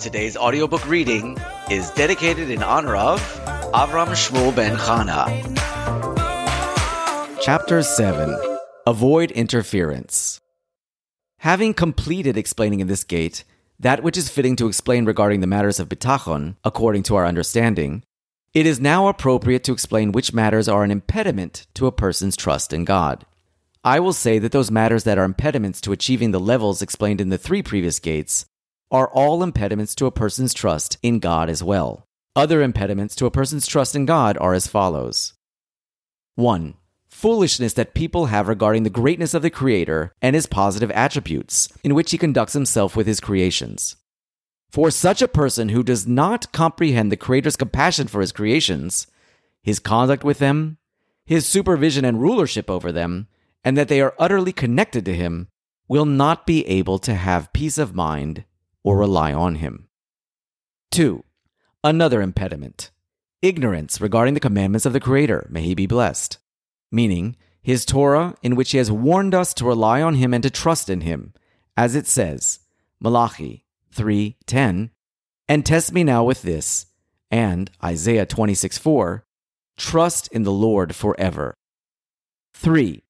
Today's audiobook reading is dedicated in honor of Avraham Shmuel ben Chana. Chapter 7 Avoid Interference. Having completed explaining in this gate that which is fitting to explain regarding the matters of bitachon, according to our understanding, it is now appropriate to explain which matters are an impediment to a person's trust in God. I will say that those matters that are impediments to achieving the levels explained in the three previous gates are all impediments to a person's trust in God as well. Other impediments to a person's trust in God are as follows 1. Foolishness that people have regarding the greatness of the Creator and his positive attributes, in which he conducts himself with his creations. For such a person who does not comprehend the Creator's compassion for his creations, his conduct with them, his supervision and rulership over them, and that they are utterly connected to him, will not be able to have peace of mind or rely on him. 2. Another impediment ignorance regarding the commandments of the Creator, may he be blessed. Meaning, his Torah, in which he has warned us to rely on him and to trust in him, as it says, Malachi 3:10, and test me now with this, and Isaiah 26:4, trust in the Lord forever. 3.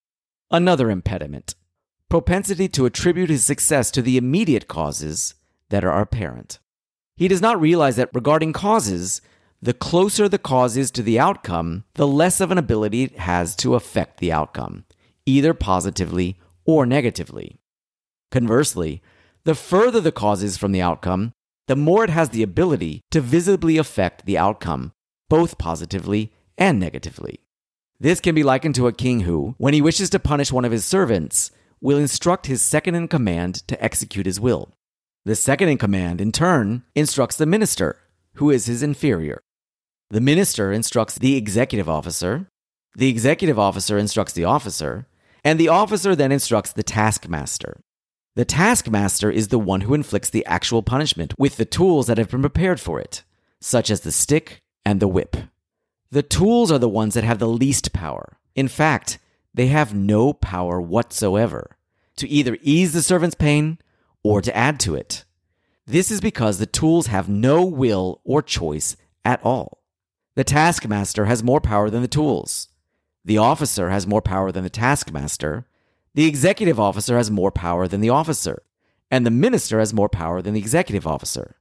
Another impediment propensity to attribute his success to the immediate causes that are apparent. He does not realize that regarding causes, the closer the cause is to the outcome, the less of an ability it has to affect the outcome, either positively or negatively. Conversely, the further the cause is from the outcome, the more it has the ability to visibly affect the outcome, both positively and negatively. This can be likened to a king who, when he wishes to punish one of his servants, will instruct his second in command to execute his will. The second in command, in turn, instructs the minister, who is his inferior. The minister instructs the executive officer, the executive officer instructs the officer, and the officer then instructs the taskmaster. The taskmaster is the one who inflicts the actual punishment with the tools that have been prepared for it, such as the stick and the whip. The tools are the ones that have the least power. In fact, they have no power whatsoever to either ease the servant's pain or to add to it. This is because the tools have no will or choice at all. The taskmaster has more power than the tools. The officer has more power than the taskmaster. The executive officer has more power than the officer. And the minister has more power than the executive officer.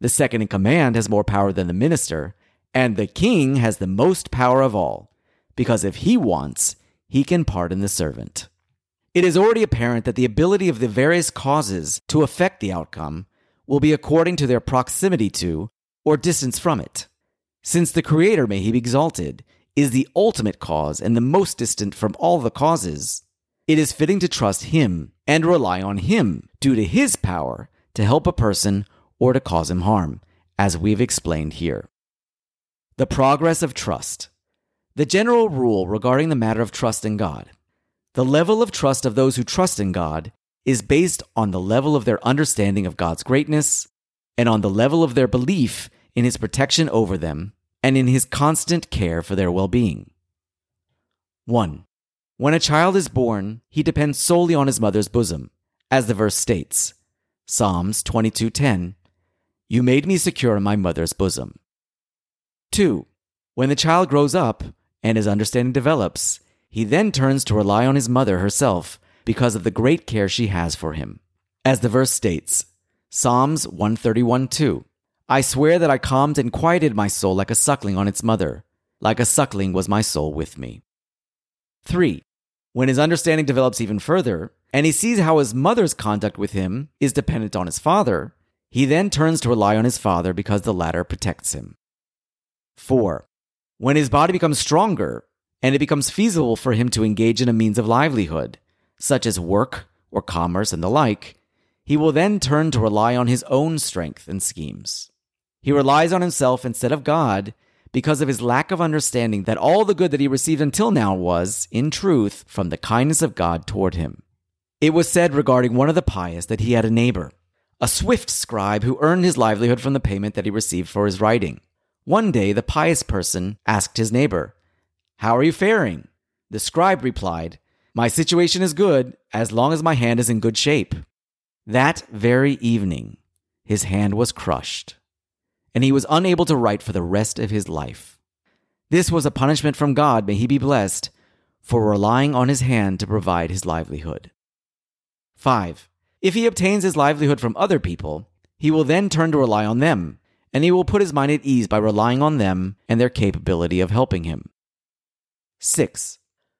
The second in command has more power than the minister. And the king has the most power of all, because if he wants, he can pardon the servant. It is already apparent that the ability of the various causes to affect the outcome will be according to their proximity to or distance from it. Since the Creator, may He be exalted, is the ultimate cause and the most distant from all the causes, it is fitting to trust Him and rely on Him due to His power to help a person or to cause him harm, as we've explained here. The progress of trust. The general rule regarding the matter of trust in God the level of trust of those who trust in God is based on the level of their understanding of God's greatness and on the level of their belief in His protection over them and in His constant care for their well being. 1. When a child is born, he depends solely on his mother's bosom, as the verse states Psalms 22:10 You made me secure in my mother's bosom. 2. When the child grows up and his understanding develops, he then turns to rely on his mother herself because of the great care she has for him. As the verse states, Psalms 131 2 I swear that I calmed and quieted my soul like a suckling on its mother. Like a suckling was my soul with me. 3. When his understanding develops even further, and he sees how his mother's conduct with him is dependent on his father, he then turns to rely on his father because the latter protects him. 4. When his body becomes stronger and it becomes feasible for him to engage in a means of livelihood, such as work or commerce and the like, he will then turn to rely on his own strength and schemes. He relies on himself instead of God because of his lack of understanding that all the good that he received until now was, in truth, from the kindness of God toward him. It was said regarding one of the pious that he had a neighbor, a swift scribe who earned his livelihood from the payment that he received for his writing. One day, the pious person asked his neighbor, how are you faring? The scribe replied, My situation is good as long as my hand is in good shape. That very evening, his hand was crushed, and he was unable to write for the rest of his life. This was a punishment from God, may he be blessed, for relying on his hand to provide his livelihood. 5. If he obtains his livelihood from other people, he will then turn to rely on them, and he will put his mind at ease by relying on them and their capability of helping him. 6.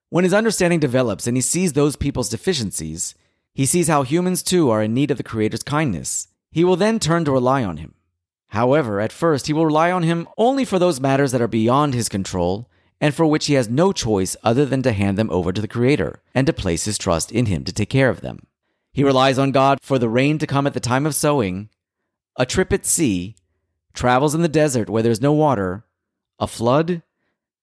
When his understanding develops and he sees those people's deficiencies, he sees how humans too are in need of the Creator's kindness. He will then turn to rely on him. However, at first, he will rely on him only for those matters that are beyond his control and for which he has no choice other than to hand them over to the Creator and to place his trust in him to take care of them. He relies on God for the rain to come at the time of sowing, a trip at sea, travels in the desert where there's no water, a flood,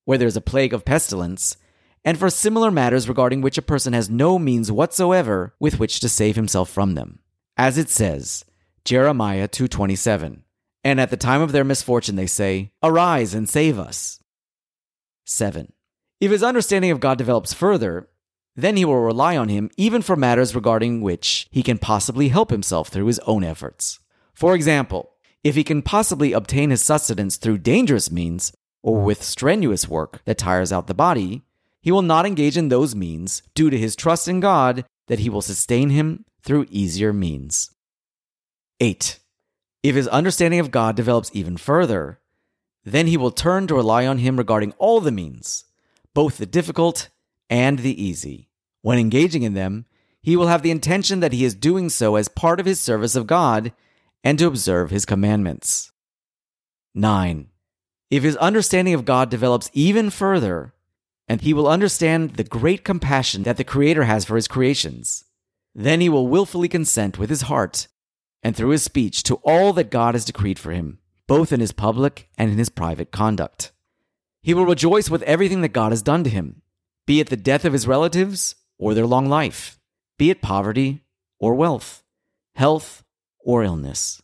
where there's a plague of pestilence, and for similar matters regarding which a person has no means whatsoever with which to save himself from them. As it says, Jeremiah 2:27, and at the time of their misfortune they say, "Arise and save us." 7. If his understanding of God develops further, then he will rely on him even for matters regarding which he can possibly help himself through his own efforts. For example, if he can possibly obtain his sustenance through dangerous means or with strenuous work that tires out the body, he will not engage in those means due to his trust in God that he will sustain him through easier means. 8. If his understanding of God develops even further, then he will turn to rely on him regarding all the means, both the difficult and the easy. When engaging in them, he will have the intention that he is doing so as part of his service of God and to observe his commandments. 9. If his understanding of God develops even further, and he will understand the great compassion that the Creator has for his creations, then he will willfully consent with his heart and through his speech to all that God has decreed for him, both in his public and in his private conduct. He will rejoice with everything that God has done to him, be it the death of his relatives or their long life, be it poverty or wealth, health or illness.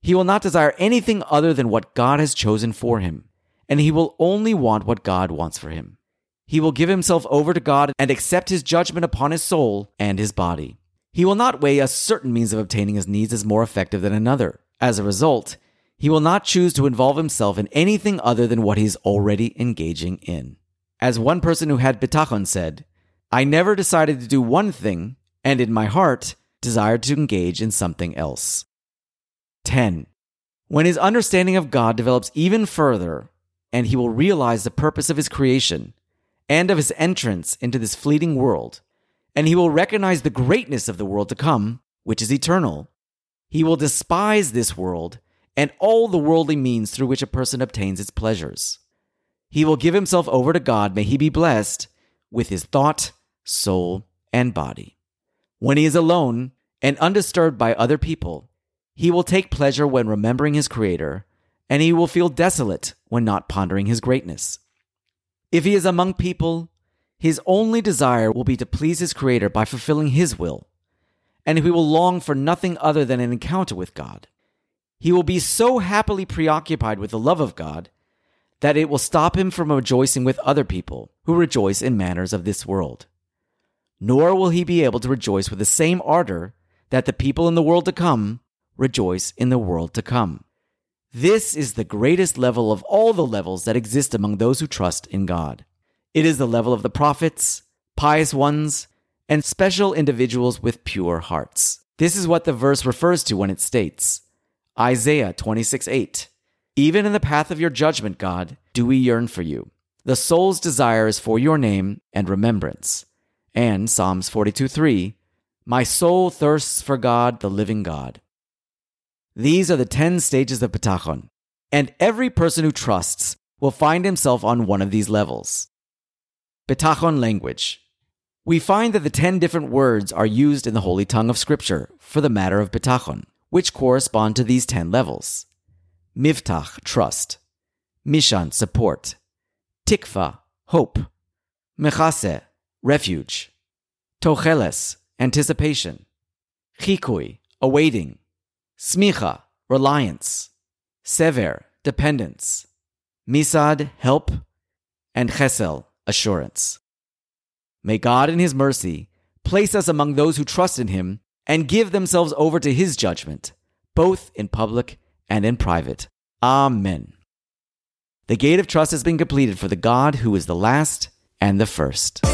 He will not desire anything other than what God has chosen for him, and he will only want what God wants for him. He will give himself over to God and accept his judgment upon his soul and his body. He will not weigh a certain means of obtaining his needs as more effective than another. As a result, he will not choose to involve himself in anything other than what he is already engaging in. As one person who had bitachon said, I never decided to do one thing, and in my heart, desired to engage in something else. 10. When his understanding of God develops even further, and he will realize the purpose of his creation and of his entrance into this fleeting world, and he will recognize the greatness of the world to come, which is eternal, he will despise this world and all the worldly means through which a person obtains its pleasures. He will give himself over to God, may he be blessed, with his thought, soul, and body. When he is alone and undisturbed by other people, he will take pleasure when remembering his Creator, and he will feel desolate when not pondering his greatness. If he is among people, his only desire will be to please his Creator by fulfilling his will, and he will long for nothing other than an encounter with God. He will be so happily preoccupied with the love of God that it will stop him from rejoicing with other people who rejoice in manners of this world nor will he be able to rejoice with the same ardor that the people in the world to come rejoice in the world to come. This is the greatest level of all the levels that exist among those who trust in God. It is the level of the prophets, pious ones, and special individuals with pure hearts. This is what the verse refers to when it states Isaiah 26 8. Even in the path of your judgment, God, do we yearn for you. The soul's desire is for your name and remembrance and Psalms 42 3, My soul thirsts for God, the living God. These are the 10 stages of Bitachon, and every person who trusts will find himself on one of these levels. Bitachon language. We find that the 10 different words are used in the Holy Tongue of Scripture for the matter of Bitachon, which correspond to these 10 levels. Mivtach, trust. Mishan, support. Tikva, hope. Mechase, refuge. Tocheles, anticipation. Chikui, awaiting. Smicha, reliance. Sever, dependence. Misad, help. And Chesel, assurance. May God, in His mercy, place us among those who trust in Him and give themselves over to His judgment, both in public and in private. Amen. The gate of trust has been completed for the God who is the last and the first.